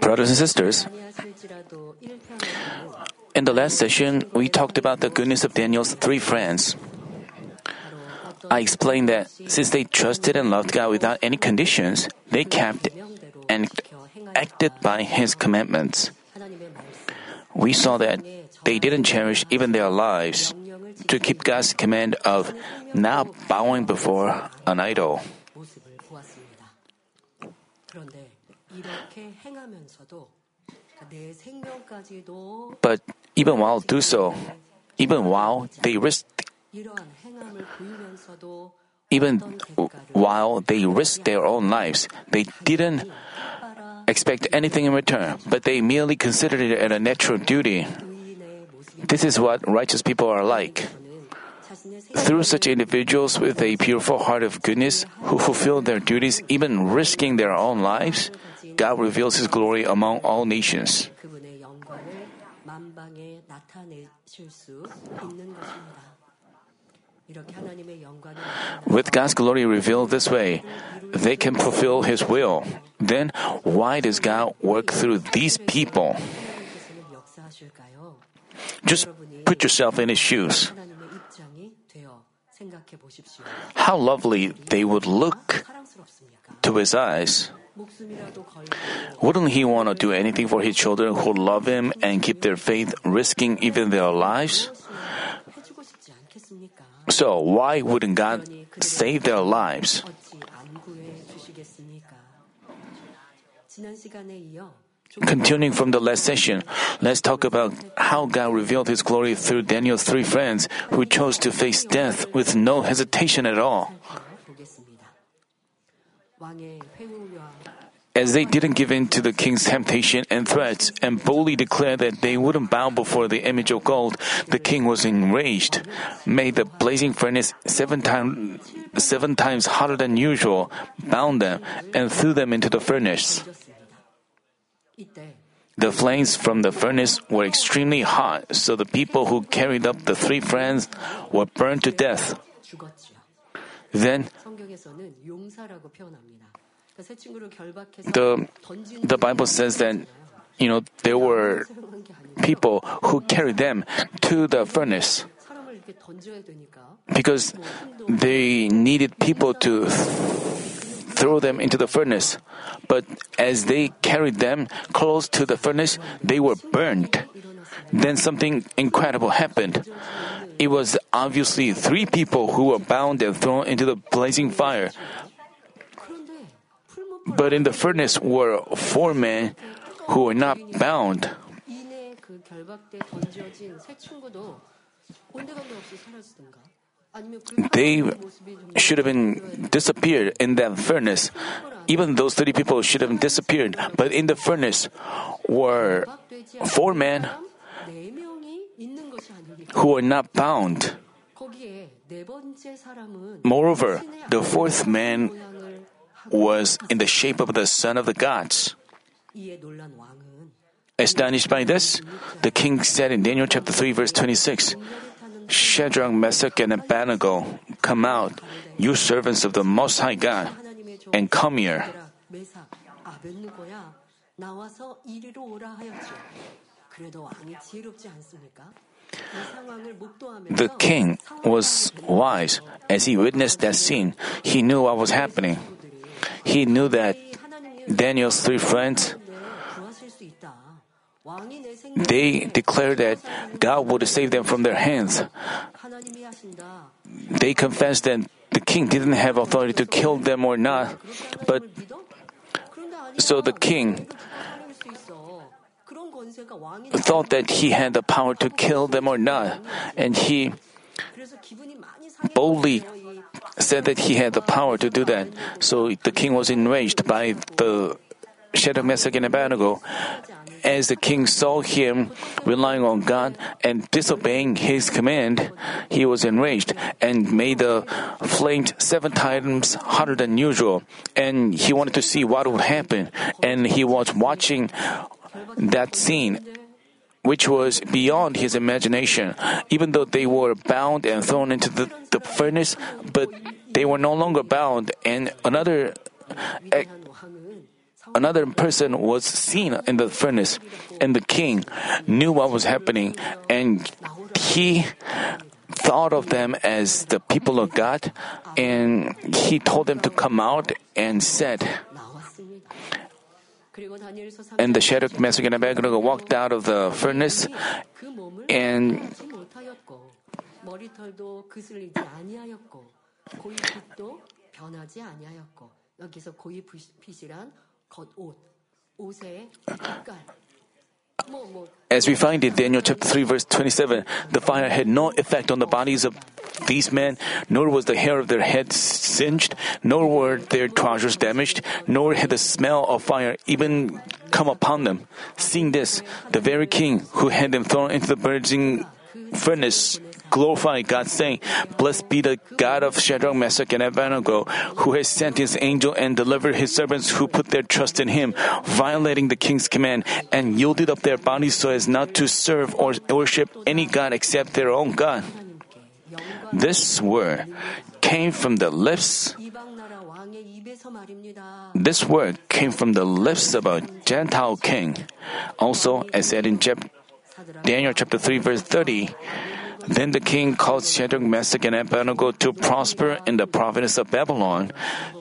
Brothers and sisters, in the last session, we talked about the goodness of Daniel's three friends. I explained that since they trusted and loved God without any conditions, they kept and acted by His commandments. We saw that they didn't cherish even their lives to keep God's command of not bowing before an idol. But even while do so, even while they risked, even while they risked their own lives, they didn't expect anything in return, but they merely considered it a natural duty. This is what righteous people are like. Through such individuals with a beautiful heart of goodness who fulfill their duties even risking their own lives, God reveals His glory among all nations. With God's glory revealed this way, they can fulfill His will. Then, why does God work through these people? Just put yourself in His shoes. How lovely they would look to His eyes. Wouldn't He want to do anything for His children who love Him and keep their faith, risking even their lives? So, why wouldn't God save their lives? Continuing from the last session, let's talk about how God revealed His glory through Daniel's three friends who chose to face death with no hesitation at all. As they didn't give in to the king's temptation and threats and boldly declared that they wouldn't bow before the image of gold, the king was enraged, made the blazing furnace seven, time, seven times hotter than usual, bound them, and threw them into the furnace. The flames from the furnace were extremely hot, so the people who carried up the three friends were burned to death. Then, the, the Bible says that, you know, there were people who carried them to the furnace because they needed people to throw them into the furnace. But as they carried them close to the furnace, they were burned. Then something incredible happened. It was obviously three people who were bound and thrown into the blazing fire. But in the furnace were four men who were not bound. They should have been disappeared in that furnace. Even those 30 people should have disappeared. But in the furnace were four men who were not bound. Moreover, the fourth man was in the shape of the son of the gods. Astonished by this, the king said in Daniel chapter 3 verse 26, Shadrach, Meshach, and Abednego, come out, you servants of the Most High God, and come here. The king was wise. As he witnessed that scene, he knew what was happening. He knew that Daniel's three friends they declared that God would save them from their hands. They confessed that the king didn't have authority to kill them or not, but so the king thought that he had the power to kill them or not, and he boldly said that he had the power to do that. So the king was enraged by the Shadrach, Meshach, and Abednego. As the king saw him relying on God and disobeying his command, he was enraged and made the flames seven times hotter than usual. And he wanted to see what would happen. And he was watching that scene which was beyond his imagination. Even though they were bound and thrown into the, the furnace, but they were no longer bound, and another eh, another person was seen in the furnace, and the king knew what was happening, and he thought of them as the people of God, and he told them to come out and said, and the Shadrach, Meshach, and Abednego walked out of the furnace, 그 and As we find in Daniel chapter 3 verse 27, the fire had no effect on the bodies of these men, nor was the hair of their heads singed, nor were their trousers damaged, nor had the smell of fire even come upon them. Seeing this, the very king who had them thrown into the burning furnace glorify God, saying, Blessed be the God of Shadrach, Meshach, and Abednego, who has sent his angel and delivered his servants who put their trust in him, violating the king's command, and yielded up their bodies so as not to serve or worship any God except their own God. This word came from the lips. This word came from the lips of a Gentile king. Also, as said in chapter Daniel chapter 3 verse 30. Then the king called Shadrach, Meshach, and Abednego to prosper in the province of Babylon.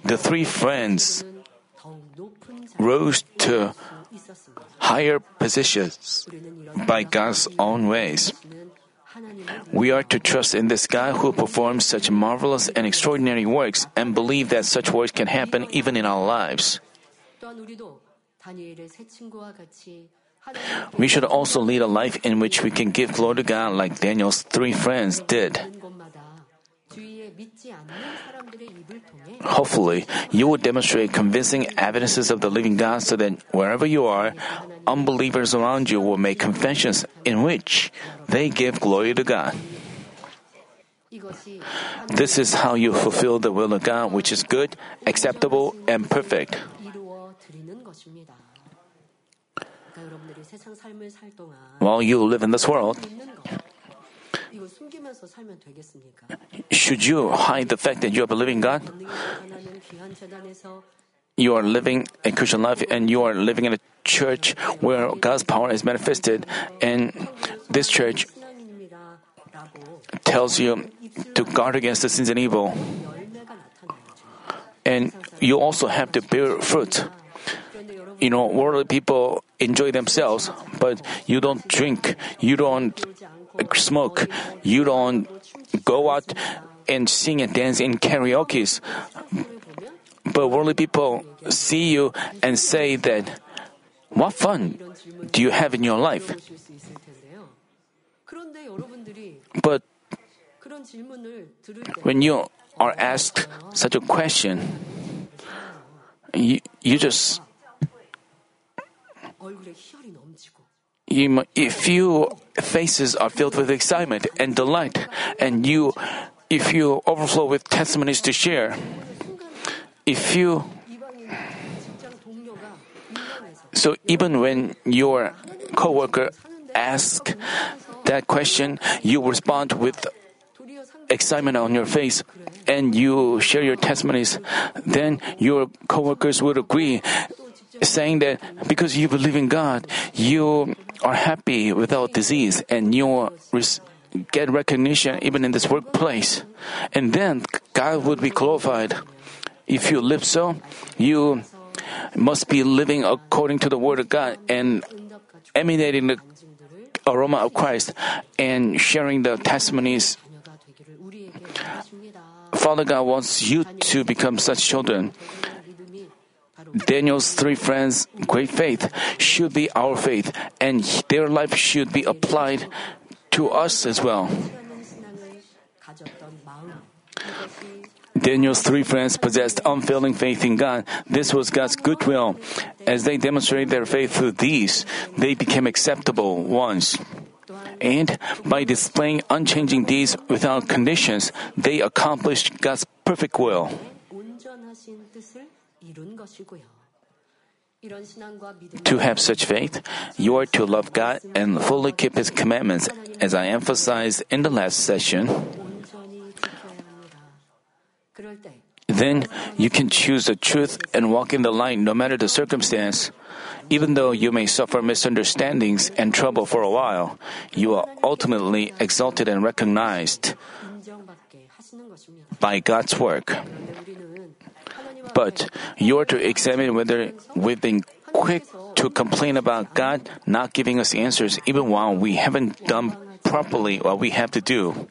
The three friends rose to higher positions by God's own ways. We are to trust in this God who performs such marvelous and extraordinary works and believe that such works can happen even in our lives. We should also lead a life in which we can give glory to God like Daniel's three friends did. Hopefully, you will demonstrate convincing evidences of the living God so that wherever you are, unbelievers around you will make confessions in which they give glory to God. This is how you fulfill the will of God, which is good, acceptable, and perfect. while you live in this world, should you hide the fact that you are believing God? You are living a Christian life and you are living in a church where God's power is manifested, and this church tells you to guard against the sins and evil. And you also have to bear fruit you know, worldly people enjoy themselves, but you don't drink, you don't smoke, you don't go out and sing and dance in karaoke's. But worldly people see you and say that, what fun do you have in your life? But when you are asked such a question, you, you just you, if your faces are filled with excitement and delight, and you, if you overflow with testimonies to share, if you, so even when your coworker asks that question, you respond with excitement on your face and you share your testimonies, then your coworkers would agree saying that because you believe in God, you are happy without disease and you get recognition even in this workplace. And then God would be glorified. If you live so, you must be living according to the Word of God and emanating the aroma of Christ and sharing the testimonies. Father God wants you to become such children. Daniel's three friends' great faith should be our faith, and their life should be applied to us as well. Daniel's three friends possessed unfailing faith in God. This was God's goodwill. As they demonstrated their faith through these, they became acceptable ones. And by displaying unchanging deeds without conditions, they accomplished God's perfect will. To have such faith, you are to love God and fully keep His commandments, as I emphasized in the last session. Then you can choose the truth and walk in the light no matter the circumstance. Even though you may suffer misunderstandings and trouble for a while, you are ultimately exalted and recognized by God's work. But you are to examine whether we've been quick to complain about God not giving us answers even while we haven't done properly what we have to do.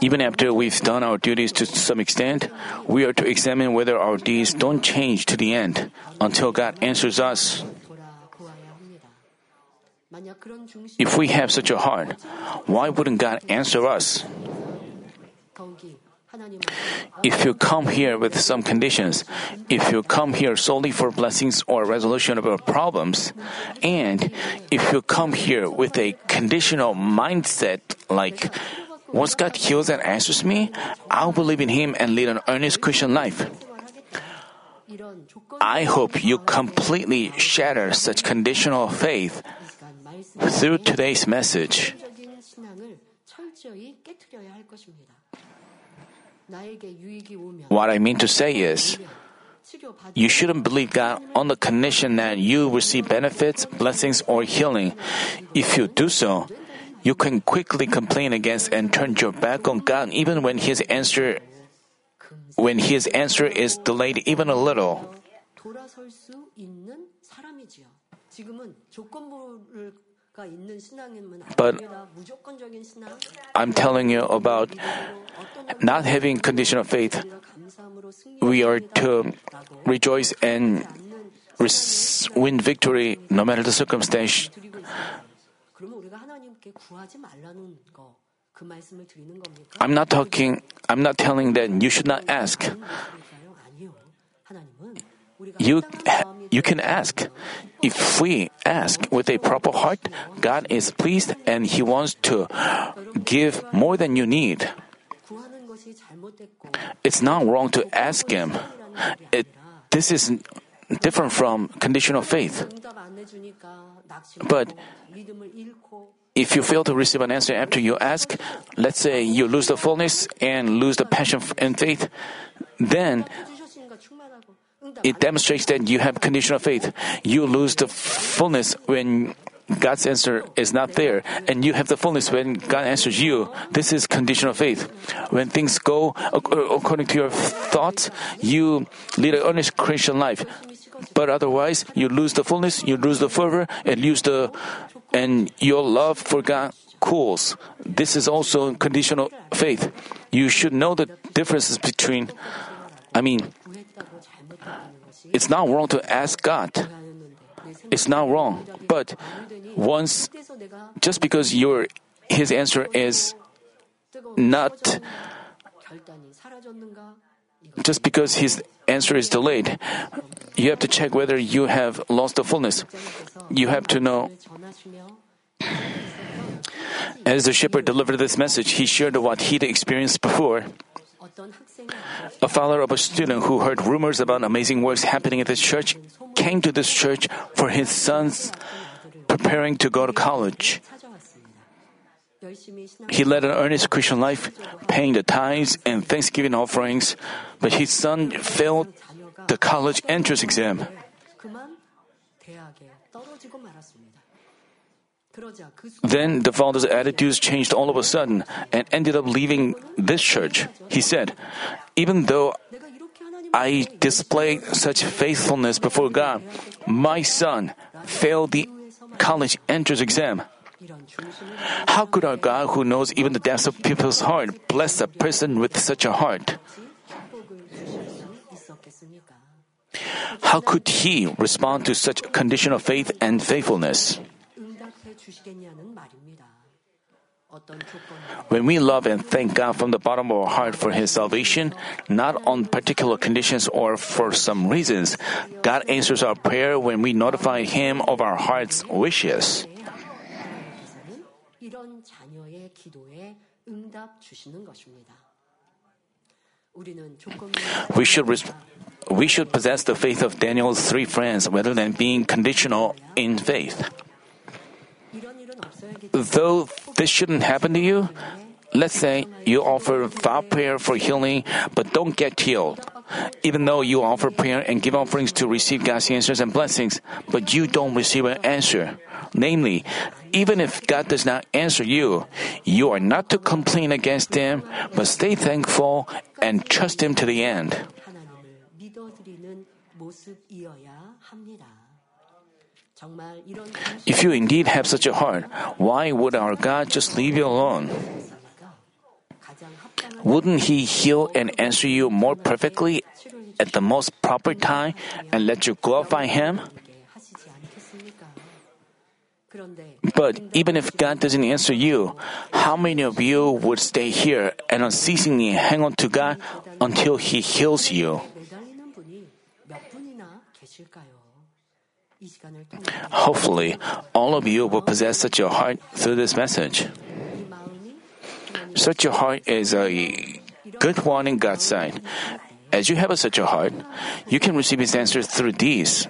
Even after we've done our duties to some extent, we are to examine whether our deeds don't change to the end until God answers us. If we have such a heart, why wouldn't God answer us? 더욱이 하나님은 If you come here with some conditions, if you come here solely for blessings or resolution of our problems, and if you come here with a conditional mindset like, once God heals and answers me, I'll believe in Him and lead an earnest Christian life. 이런 조건 I hope you completely shatter such conditional faith 말씀 through today's message. 적인 신앙을 철저히 깨뜨려야 할 것입니다. What I mean to say is, you shouldn't believe God on the condition that you receive benefits, blessings, or healing. If you do so, you can quickly complain against and turn your back on God even when His answer when His answer is delayed even a little. But I'm telling you about not having conditional faith. We are to rejoice and win victory no matter the circumstance. I'm not talking, I'm not telling that you should not ask you, you can ask. If we ask with a proper heart, God is pleased and He wants to give more than you need. It's not wrong to ask Him. It, this is different from conditional faith. But if you fail to receive an answer after you ask, let's say you lose the fullness and lose the passion and faith, then it demonstrates that you have conditional faith. You lose the fullness when God's answer is not there, and you have the fullness when God answers you. This is conditional faith. When things go according to your thoughts, you lead an earnest Christian life. But otherwise, you lose the fullness, you lose the fervor, and lose the and your love for God cools. This is also conditional faith. You should know the differences between. I mean, it's not wrong to ask God. It's not wrong. But once, just because your his answer is not, just because his answer is delayed, you have to check whether you have lost the fullness. You have to know. As the shepherd delivered this message, he shared what he'd experienced before. A father of a student who heard rumors about amazing works happening at this church came to this church for his son's preparing to go to college. He led an earnest Christian life, paying the tithes and thanksgiving offerings, but his son failed the college entrance exam. Then the father's attitudes changed all of a sudden and ended up leaving this church. He said, Even though I displayed such faithfulness before God, my son failed the college entrance exam. How could our God, who knows even the depths of people's heart, bless a person with such a heart? How could He respond to such a condition of faith and faithfulness? When we love and thank God from the bottom of our heart for His salvation, not on particular conditions or for some reasons, God answers our prayer when we notify Him of our heart's wishes. We should, res- we should possess the faith of Daniel's three friends rather than being conditional in faith. Though this shouldn't happen to you, Let's say you offer vow prayer for healing, but don't get healed. Even though you offer prayer and give offerings to receive God's answers and blessings, but you don't receive an answer. Namely, even if God does not answer you, you are not to complain against Him, but stay thankful and trust Him to the end. If you indeed have such a heart, why would our God just leave you alone? Wouldn't He heal and answer you more perfectly at the most proper time and let you glorify Him? But even if God doesn't answer you, how many of you would stay here and unceasingly hang on to God until He heals you? Hopefully, all of you will possess such a heart through this message. Such a heart is a good one in God's sight. As you have a such a heart, you can receive His answers through these.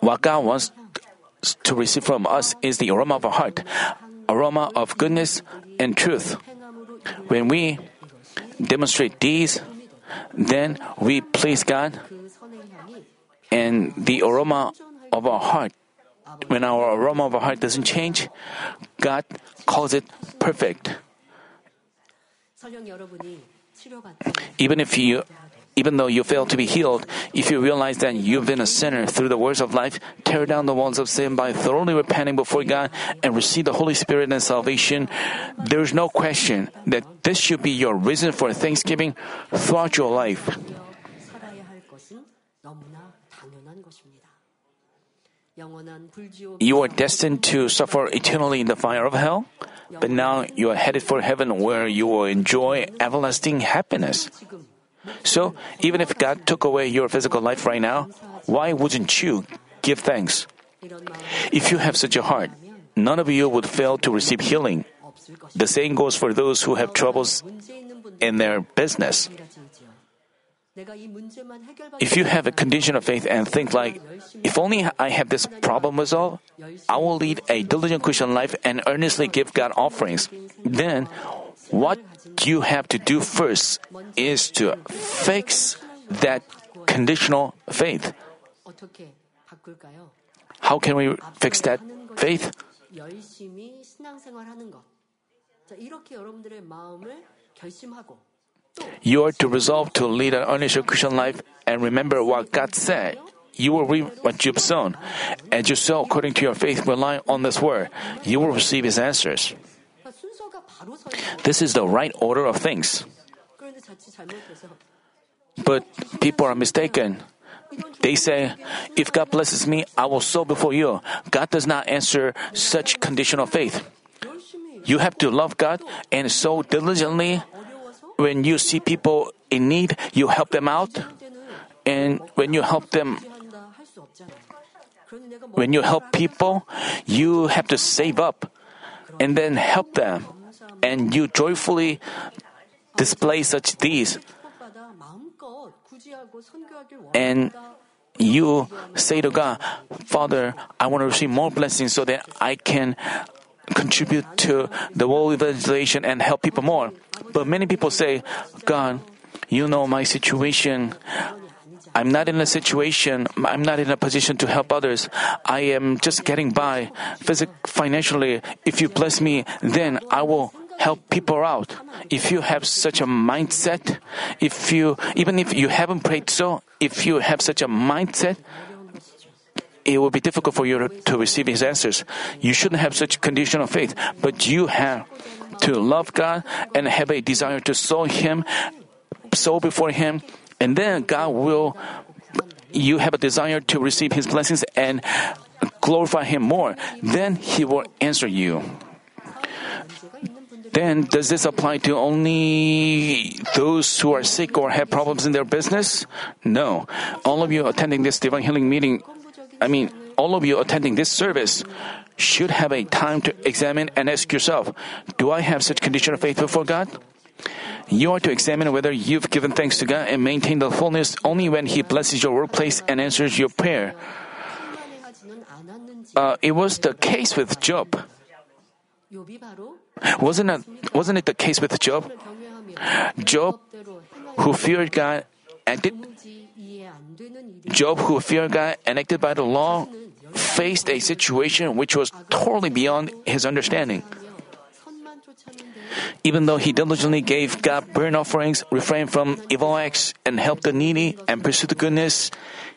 What God wants to receive from us is the aroma of a heart, aroma of goodness and truth. When we demonstrate these, then we please God, and the aroma of our heart, when our aroma of our heart doesn't change, God calls it perfect. Even if you even though you fail to be healed, if you realize that you've been a sinner through the words of life, tear down the walls of sin by thoroughly repenting before God and receive the Holy Spirit and salvation, there's no question that this should be your reason for thanksgiving throughout your life. You are destined to suffer eternally in the fire of hell, but now you are headed for heaven where you will enjoy everlasting happiness. So, even if God took away your physical life right now, why wouldn't you give thanks? If you have such a heart, none of you would fail to receive healing. The same goes for those who have troubles in their business. If you have a condition of faith and think like, if only I have this problem resolved, I will lead a diligent Christian life and earnestly give God offerings, then what you have to do first is to fix that conditional faith. How can we fix that faith? You are to resolve to lead an earnest Christian life and remember what God said. You will reap what you've sown, and you sow according to your faith, relying on this word. You will receive His answers. This is the right order of things. But people are mistaken. They say, If God blesses me, I will sow before you. God does not answer such conditional faith. You have to love God and sow diligently. When you see people in need, you help them out. And when you help them, when you help people, you have to save up and then help them and you joyfully display such deeds. And you say to God, Father, I want to receive more blessings so that I can contribute to the world evangelization and help people more. But many people say, God, you know my situation. I'm not in a situation, I'm not in a position to help others. I am just getting by physically, financially. If you bless me, then I will help people out. If you have such a mindset, if you, even if you haven't prayed so, if you have such a mindset, it will be difficult for you to receive His answers. You shouldn't have such condition of faith, but you have to love God and have a desire to sow Him, sow before Him, and then God will. You have a desire to receive His blessings and glorify Him more. Then He will answer you. Then, does this apply to only those who are sick or have problems in their business? No. All of you attending this divine healing meeting, I mean, all of you attending this service should have a time to examine and ask yourself, do I have such condition of faith before God? You are to examine whether you've given thanks to God and maintain the fullness only when He blesses your workplace and answers your prayer. Uh, it was the case with Job. Wasn't it, wasn't it the case with Job? Job, who feared God, acted. Job, who feared God and acted by the law, faced a situation which was totally beyond his understanding. Even though he diligently gave God burnt offerings, refrained from evil acts, and helped the needy and pursued goodness,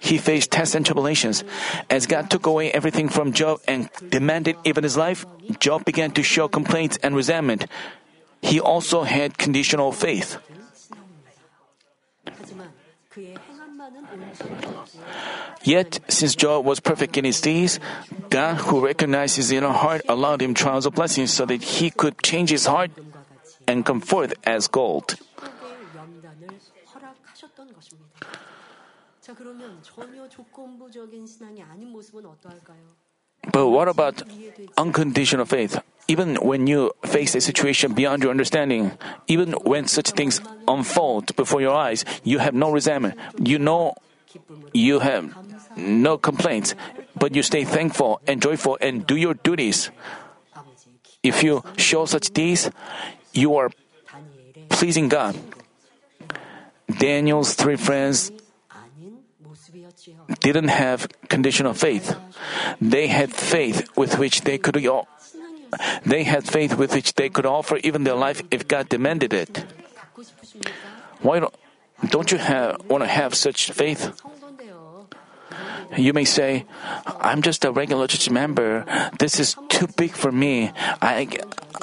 he faced tests and tribulations. As God took away everything from Job and demanded even his life, Job began to show complaints and resentment. He also had conditional faith. Yet, since Job was perfect in his deeds, God, who recognized his inner heart, allowed him trials of blessings so that he could change his heart and come forth as gold. But what about unconditional faith? Even when you face a situation beyond your understanding, even when such things unfold before your eyes, you have no resentment. You know you have no complaints, but you stay thankful and joyful and do your duties. If you show such deeds, you are pleasing God. Daniel's three friends didn't have conditional faith. They had faith with which they could they had faith with which they could offer even their life if God demanded it. Why don't, you have, want to have such faith? You may say, I'm just a regular church member. This is too big for me. I,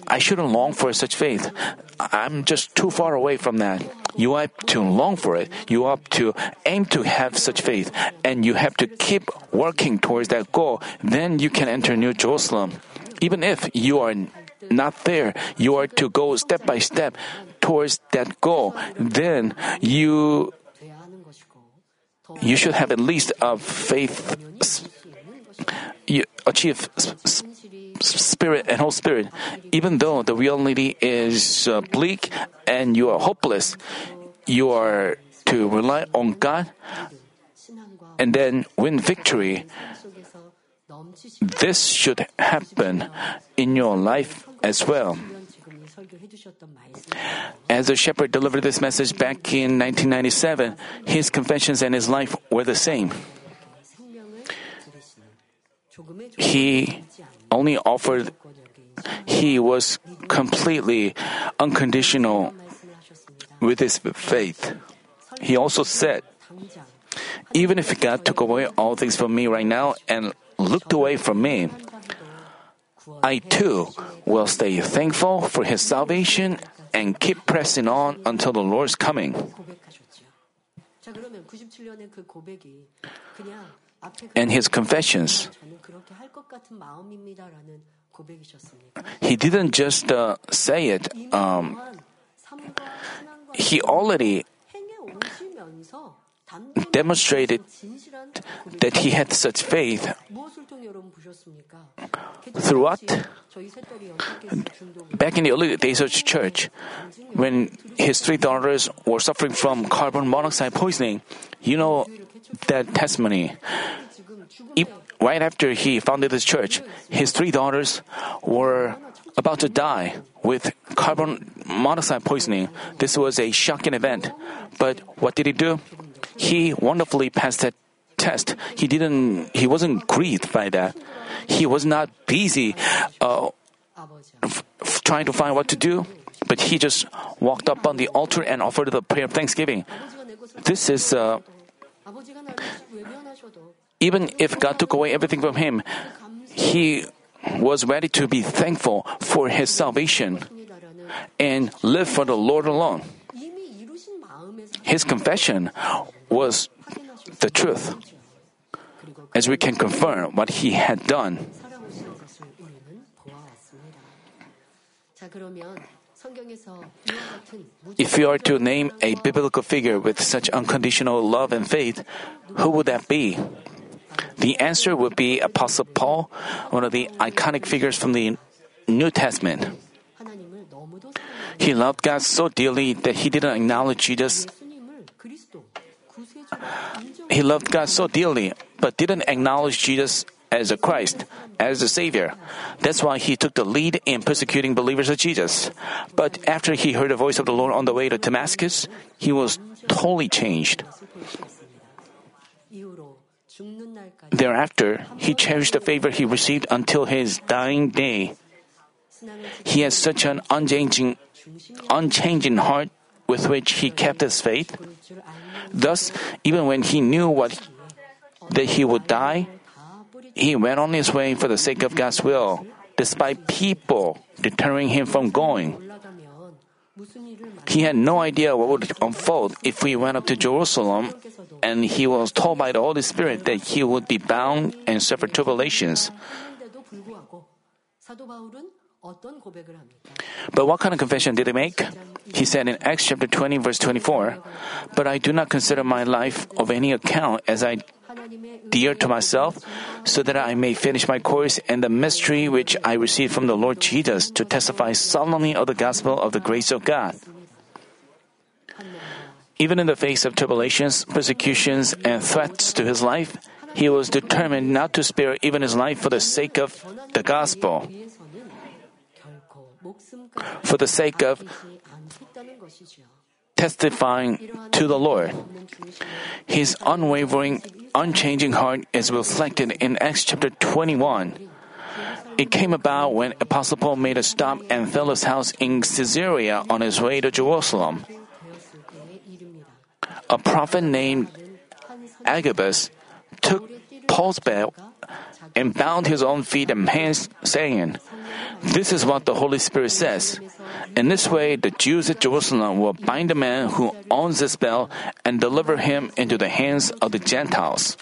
I shouldn't long for such faith. I'm just too far away from that. You have to long for it. You have to aim to have such faith. And you have to keep working towards that goal. Then you can enter New Jerusalem. Even if you are not there, you are to go step by step towards that goal. Then you you should have at least a faith, you achieve spirit and whole spirit. Even though the reality is uh, bleak and you are hopeless, you are to rely on God and then win victory. This should happen in your life as well. As the shepherd delivered this message back in 1997, his confessions and his life were the same. He only offered, he was completely unconditional with his faith. He also said, Even if God took away all things from me right now and looked away from me, I too will stay thankful for his salvation and keep pressing on until the Lord's coming. And his confessions. He didn't just uh, say it, um, he already demonstrated that he had such faith. Through what? Back in the early days of the church, when his three daughters were suffering from carbon monoxide poisoning, you know that testimony. Right after he founded this church, his three daughters were about to die with carbon monoxide poisoning. This was a shocking event. But what did he do? He wonderfully passed that test. He didn't. He wasn't grieved by that. He was not busy uh, f- f- trying to find what to do, but he just walked up on the altar and offered the prayer of thanksgiving. This is. Uh, even if God took away everything from him, he was ready to be thankful for his salvation and live for the Lord alone. His confession was the truth, as we can confirm what he had done. If you are to name a biblical figure with such unconditional love and faith, who would that be? The answer would be Apostle Paul, one of the iconic figures from the New Testament. He loved God so dearly that he didn't acknowledge Jesus he loved God so dearly, but didn't acknowledge Jesus as a Christ, as a Savior. That's why he took the lead in persecuting believers of Jesus. But after he heard the voice of the Lord on the way to Damascus, he was totally changed. Thereafter, he cherished the favor he received until his dying day. He has such an unchanging, unchanging heart with which he kept his faith. Thus, even when he knew what that he would die, he went on his way for the sake of God's will, despite people deterring him from going. He had no idea what would unfold if he went up to Jerusalem, and he was told by the Holy Spirit that he would be bound and suffer tribulations. But what kind of confession did he make? He said in Acts chapter 20, verse 24, But I do not consider my life of any account as I dear to myself, so that I may finish my course and the mystery which I received from the Lord Jesus to testify solemnly of the gospel of the grace of God. Even in the face of tribulations, persecutions, and threats to his life, he was determined not to spare even his life for the sake of the gospel. For the sake of testifying to the Lord. His unwavering, unchanging heart is reflected in Acts chapter 21. It came about when Apostle Paul made a stop at Philip's house in Caesarea on his way to Jerusalem. A prophet named Agabus took Paul's belt and bound his own feet and hands, saying, This is what the Holy Spirit says. In this way, the Jews at Jerusalem will bind the man who owns this bell and deliver him into the hands of the Gentiles.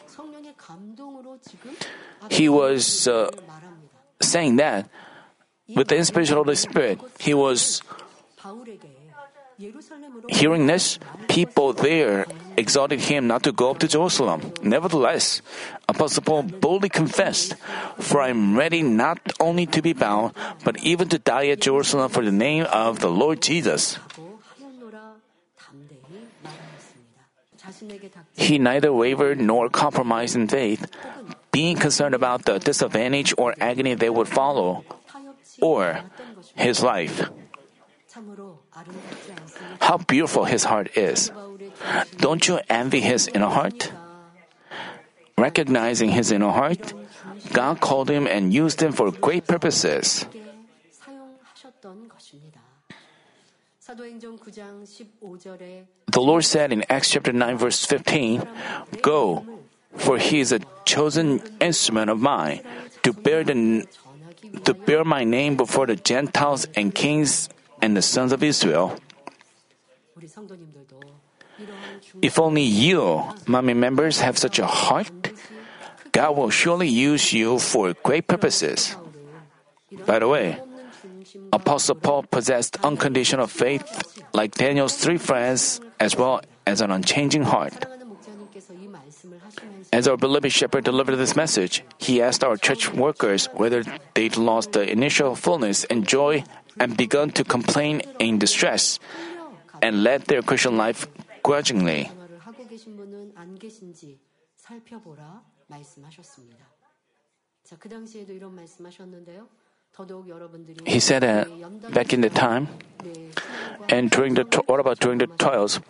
He was uh, saying that with the inspiration of the Spirit, he was Hearing this, people there exhorted him not to go up to Jerusalem. Nevertheless, Apostle Paul boldly confessed, For I am ready not only to be bound, but even to die at Jerusalem for the name of the Lord Jesus. He neither wavered nor compromised in faith, being concerned about the disadvantage or agony they would follow, or his life how beautiful his heart is. Don't you envy his inner heart? Recognizing his inner heart, God called him and used him for great purposes. The Lord said in Acts chapter 9, verse 15, Go, for he is a chosen instrument of mine to bear, the, to bear my name before the Gentiles and kings and the sons of Israel. If only you, Manmin members, have such a heart, God will surely use you for great purposes. By the way, Apostle Paul possessed unconditional faith like Daniel's three friends, as well as an unchanging heart. As our beloved shepherd delivered this message, he asked our church workers whether they'd lost the initial fullness and joy and begun to complain in distress, and led their Christian life grudgingly. He said that back in the time, and during the what about during the trials,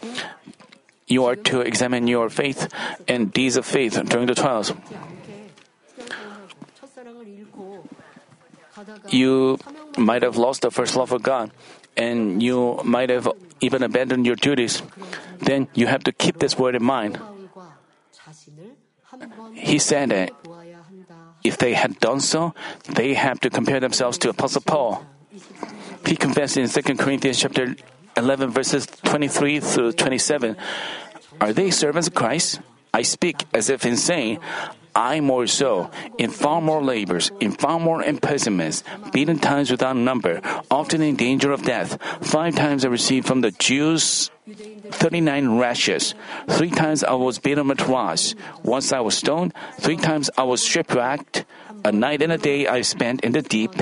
you are to examine your faith and deeds of faith during the trials. You might have lost the first love of God, and you might have even abandon your duties, then you have to keep this word in mind. He said that if they had done so, they have to compare themselves to Apostle Paul. He confessed in 2 Corinthians chapter 11 verses 23 through 27, Are they servants of Christ? I speak as if insane. I more so, in far more labors, in far more imprisonments, beaten times without number, often in danger of death. Five times I received from the Jews 39 rashes. Three times I was beaten with rods. Once I was stoned. Three times I was shipwrecked. A night and a day I've spent in the deep.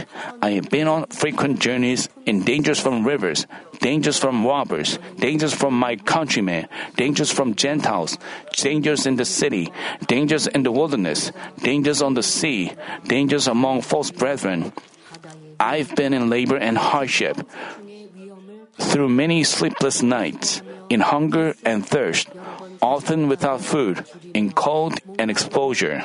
I have been on frequent journeys in dangers from rivers, dangers from robbers, dangers from my countrymen, dangers from Gentiles, dangers in the city, dangers in the wilderness, dangers on the sea, dangers among false brethren. I've been in labor and hardship, through many sleepless nights, in hunger and thirst, often without food, in cold and exposure.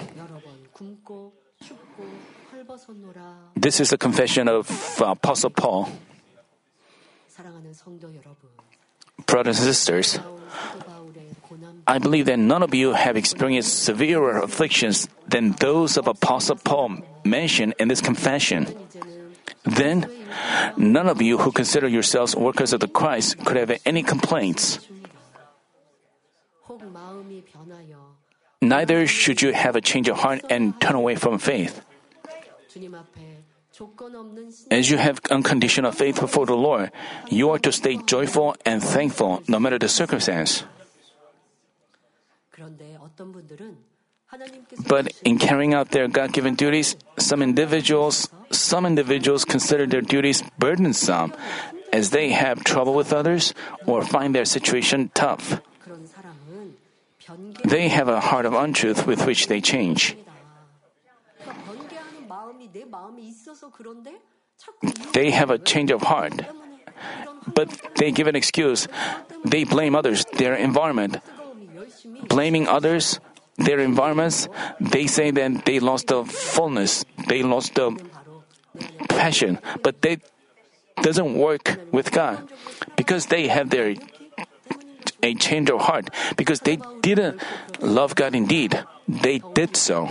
This is the confession of uh, Apostle Paul. Brothers and sisters, I believe that none of you have experienced severer afflictions than those of Apostle Paul mentioned in this confession. Then, none of you who consider yourselves workers of the Christ could have any complaints. Neither should you have a change of heart and turn away from faith. As you have unconditional faith before the Lord, you are to stay joyful and thankful no matter the circumstance. But in carrying out their God-given duties, some individuals some individuals consider their duties burdensome as they have trouble with others or find their situation tough. They have a heart of untruth with which they change. They have a change of heart, but they give an excuse. They blame others, their environment. Blaming others, their environments, they say that they lost the fullness, they lost the passion, but that doesn't work with God because they have their a change of heart because they didn't love God indeed. They did so.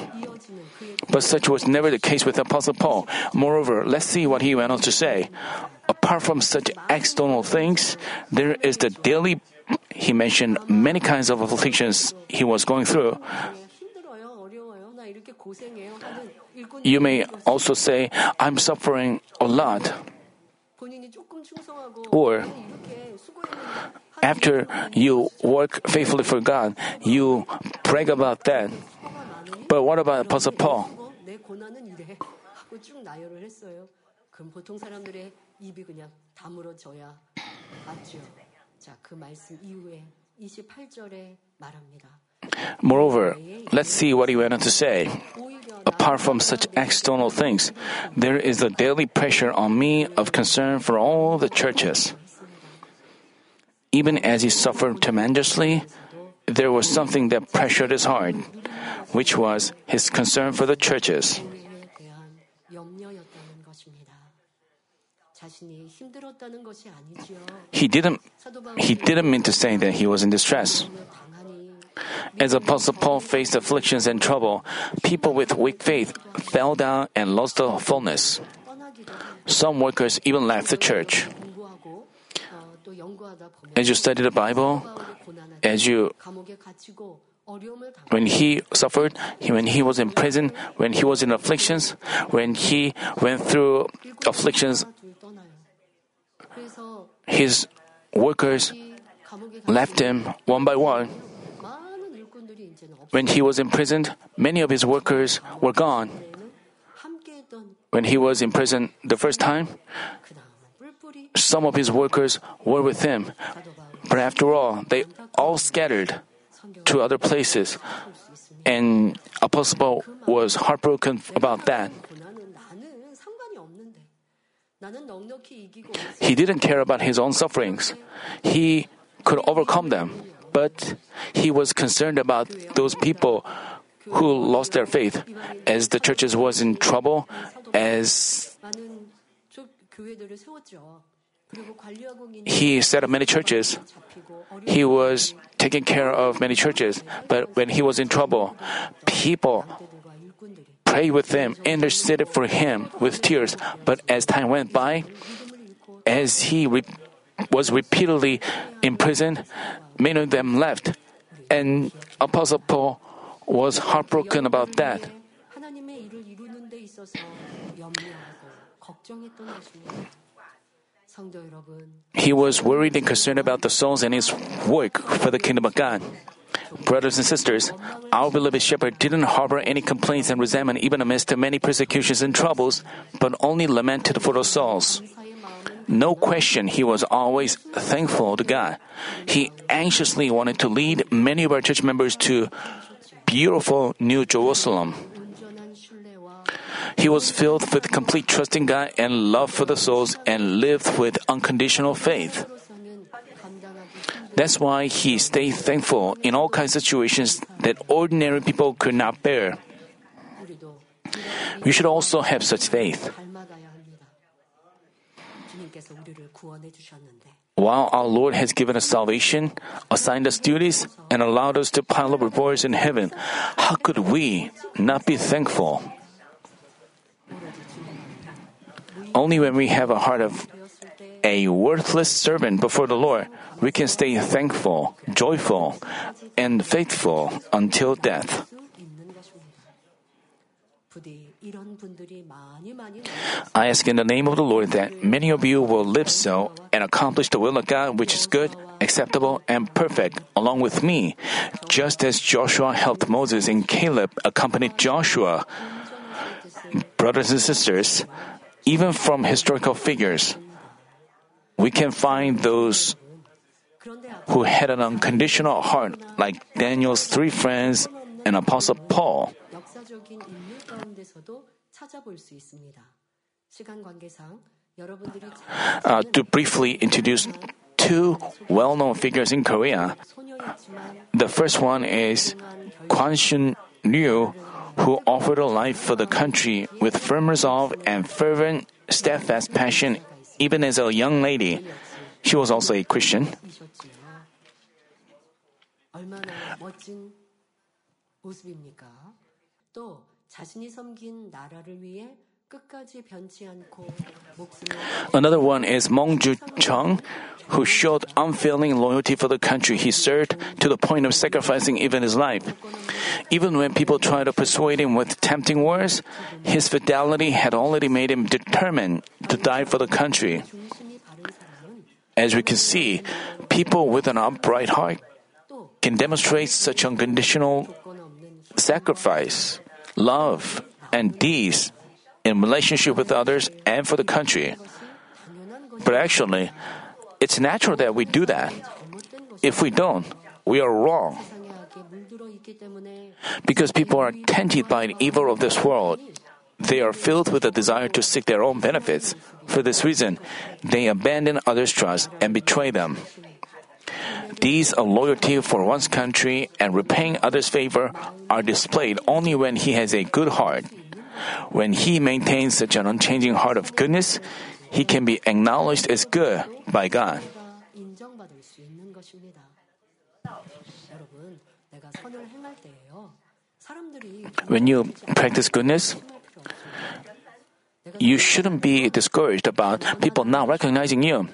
But such was never the case with Apostle Paul. Moreover, let's see what he went on to say. Apart from such external things, there is the daily, he mentioned many kinds of afflictions he was going through. You may also say, I'm suffering a lot. Or, after you work faithfully for God, you brag about that. But what about Apostle Paul? 수고, 내 고난은 이래 하고 쭉 나열을 했어요. 그럼 보통 사람들의 입이 그냥 다물어져야 맞죠. 자, 그 말씀 이후에 28절에 말합니다. Moreover, let's see what he went on to say. 오히려 Apart from such external things, there is a daily pressure on me of concern for all the churches. Even as he suffered tremendously, there was something that pressured his heart, which was his concern for the churches. He didn't, he didn't mean to say that he was in distress. As Apostle Paul faced afflictions and trouble, people with weak faith fell down and lost their fullness. Some workers even left the church. As you study the Bible, as you when he suffered, when he was in prison, when he was in afflictions, when he went through afflictions, his workers left him one by one. When he was imprisoned, many of his workers were gone. When he was in prison the first time, some of his workers were with him. But after all, they all scattered to other places. And Apostle Paul was heartbroken about that. He didn't care about his own sufferings. He could overcome them, but he was concerned about those people who lost their faith. As the churches was in trouble, as he set up many churches. He was taking care of many churches. But when he was in trouble, people prayed with him, interceded for him with tears. But as time went by, as he re- was repeatedly imprisoned, many of them left. And Apostle Paul was heartbroken about that. He was worried and concerned about the souls and his work for the kingdom of God. Brothers and sisters, our beloved shepherd didn't harbor any complaints and resentment even amidst many persecutions and troubles, but only lamented for the souls. No question, he was always thankful to God. He anxiously wanted to lead many of our church members to beautiful New Jerusalem. He was filled with complete trust in God and love for the souls and lived with unconditional faith. That's why he stayed thankful in all kinds of situations that ordinary people could not bear. We should also have such faith. While our Lord has given us salvation, assigned us duties, and allowed us to pile up rewards in heaven, how could we not be thankful? Only when we have a heart of a worthless servant before the Lord, we can stay thankful, joyful, and faithful until death. I ask in the name of the Lord that many of you will live so and accomplish the will of God, which is good, acceptable, and perfect, along with me, just as Joshua helped Moses and Caleb accompanied Joshua. Brothers and sisters, even from historical figures. We can find those who had an unconditional heart, like Daniel's three friends and Apostle Paul. Uh, to briefly introduce two well known figures in Korea, the first one is Kwan Shun Ryu, who offered a life for the country with firm resolve and fervent, steadfast passion, even as a young lady. She was also a Christian. Another one is Mongju Chang, who showed unfailing loyalty for the country he served to the point of sacrificing even his life. Even when people tried to persuade him with tempting words, his fidelity had already made him determined to die for the country. As we can see, people with an upright heart can demonstrate such unconditional sacrifice, love, and deeds in relationship with others and for the country. But actually, it's natural that we do that. If we don't, we are wrong. Because people are tainted by the evil of this world, they are filled with a desire to seek their own benefits. For this reason, they abandon others' trust and betray them. These of loyalty for one's country and repaying others' favor are displayed only when he has a good heart. When he maintains such an unchanging heart of goodness, he can be acknowledged as good by God. When you practice goodness, you shouldn't be discouraged about people not recognizing you.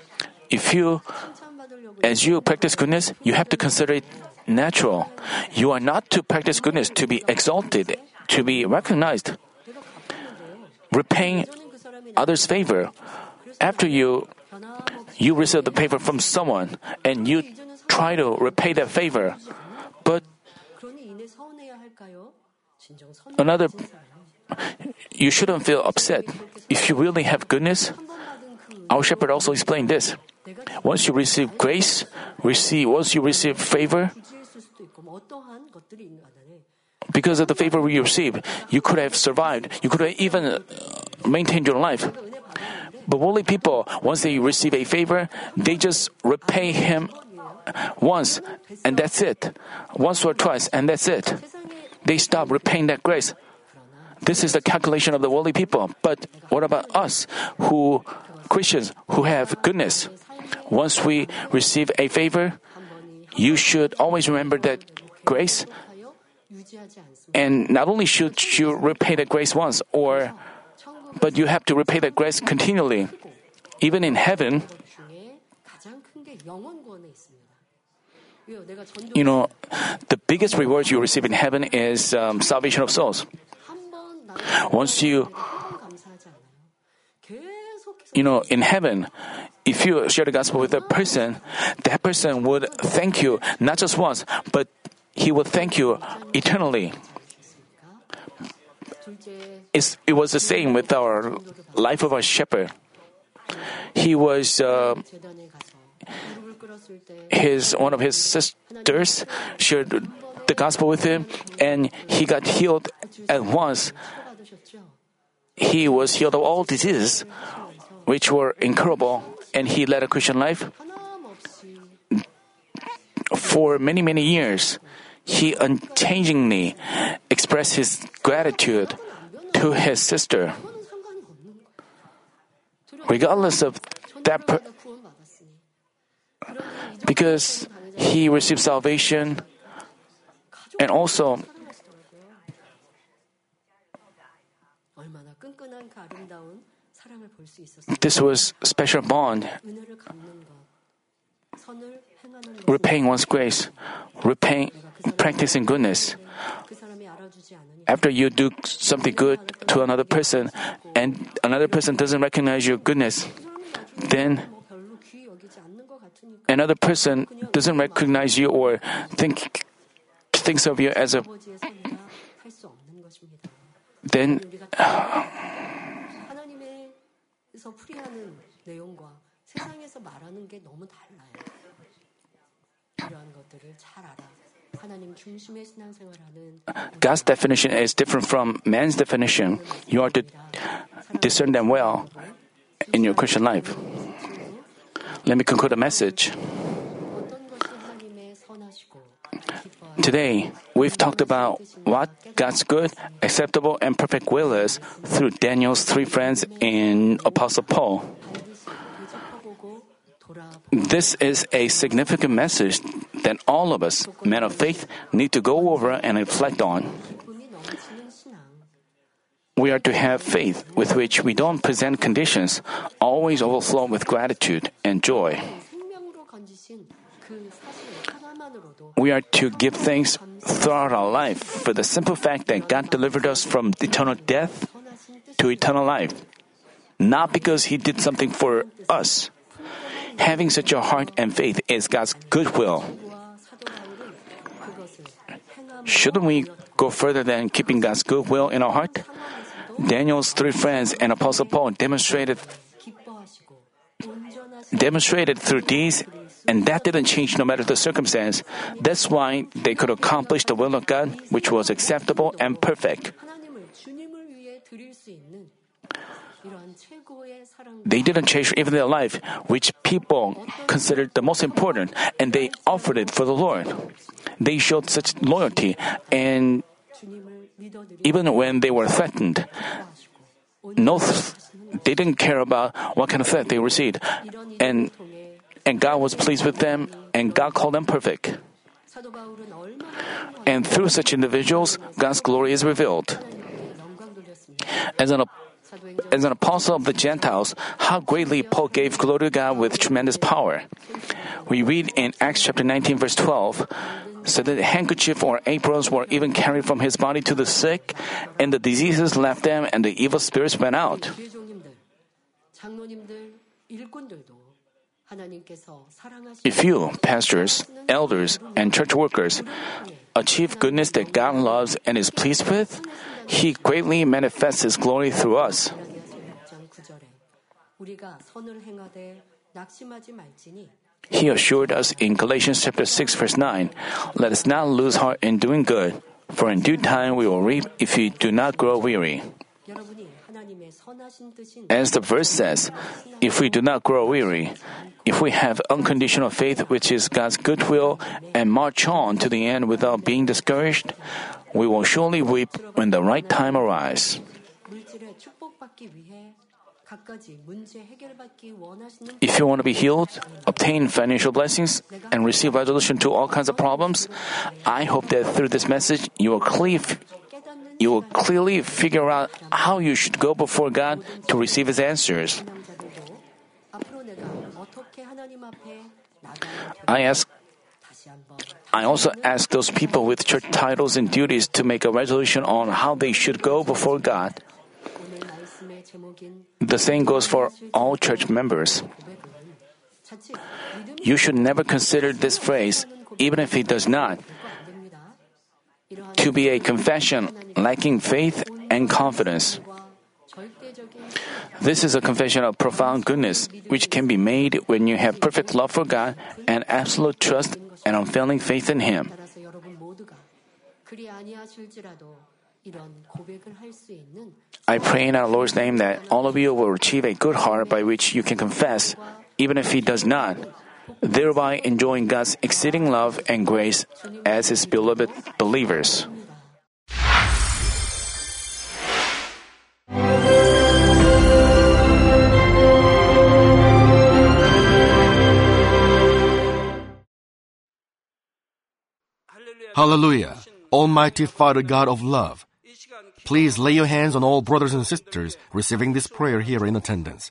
If you, as you practice goodness, you have to consider it natural. You are not to practice goodness to be exalted, to be recognized repaying others' favor. After you you receive the favor from someone and you try to repay that favor, but another you shouldn't feel upset. If you really have goodness, our shepherd also explained this. Once you receive grace, receive once you receive favor, because of the favor we received, you could have survived. You could have even uh, maintained your life. But worldly people, once they receive a favor, they just repay him once, and that's it. Once or twice, and that's it. They stop repaying that grace. This is the calculation of the worldly people. But what about us, who Christians who have goodness? Once we receive a favor, you should always remember that grace and not only should you repay the grace once, or but you have to repay the grace continually, even in heaven. You know, the biggest reward you receive in heaven is um, salvation of souls. Once you, you know, in heaven, if you share the gospel with a person, that person would thank you not just once, but he will thank you eternally. It's, it was the same with our life of a shepherd. He was uh, his one of his sisters shared the gospel with him, and he got healed at once. He was healed of all diseases, which were incurable, and he led a Christian life for many many years he unchangingly expressed his gratitude to his sister. Regardless of that, per- because he received salvation and also this was special bond repaying one's grace, repaying, practicing goodness. After you do something good to another person and another person doesn't recognize your goodness, then another person doesn't recognize you or think thinks of you as a then uh, God's definition is different from man's definition. You are to discern them well in your Christian life. Let me conclude the message. Today, we've talked about what God's good, acceptable, and perfect will is through Daniel's three friends in Apostle Paul. This is a significant message that all of us, men of faith, need to go over and reflect on. We are to have faith with which we don't present conditions, always overflow with gratitude and joy. We are to give thanks throughout our life for the simple fact that God delivered us from eternal death to eternal life, not because He did something for us, Having such a heart and faith is God's goodwill. Shouldn't we go further than keeping God's goodwill in our heart? Daniel's three friends and Apostle Paul demonstrated demonstrated through these and that didn't change no matter the circumstance. That's why they could accomplish the will of God, which was acceptable and perfect. They didn't change even their life, which people considered the most important, and they offered it for the Lord. They showed such loyalty, and even when they were threatened, no, they didn't care about what kind of threat they received, and and God was pleased with them, and God called them perfect. And through such individuals, God's glory is revealed. As an as an apostle of the Gentiles, how greatly Paul gave glory to God with tremendous power. We read in Acts chapter 19, verse 12 so that handkerchief or aprons were even carried from his body to the sick, and the diseases left them, and the evil spirits went out. If you, pastors, elders, and church workers, achieve goodness that God loves and is pleased with, he greatly manifests His glory through us. He assured us in Galatians chapter 6 verse 9, let us not lose heart in doing good, for in due time we will reap if we do not grow weary. As the verse says, if we do not grow weary, if we have unconditional faith, which is God's goodwill, and march on to the end without being discouraged, we will surely weep when the right time arrives. If you want to be healed, obtain financial blessings, and receive resolution to all kinds of problems, I hope that through this message you will cleave you will clearly figure out how you should go before God to receive His answers. I ask. I also ask those people with church titles and duties to make a resolution on how they should go before God. The same goes for all church members. You should never consider this phrase, even if it does not, to be a confession lacking faith and confidence. This is a confession of profound goodness, which can be made when you have perfect love for God and absolute trust and unfailing faith in Him. I pray in our Lord's name that all of you will achieve a good heart by which you can confess, even if He does not thereby enjoying God's exceeding love and grace as His beloved believers. Hallelujah. Almighty Father God of love, please lay your hands on all brothers and sisters receiving this prayer here in attendance.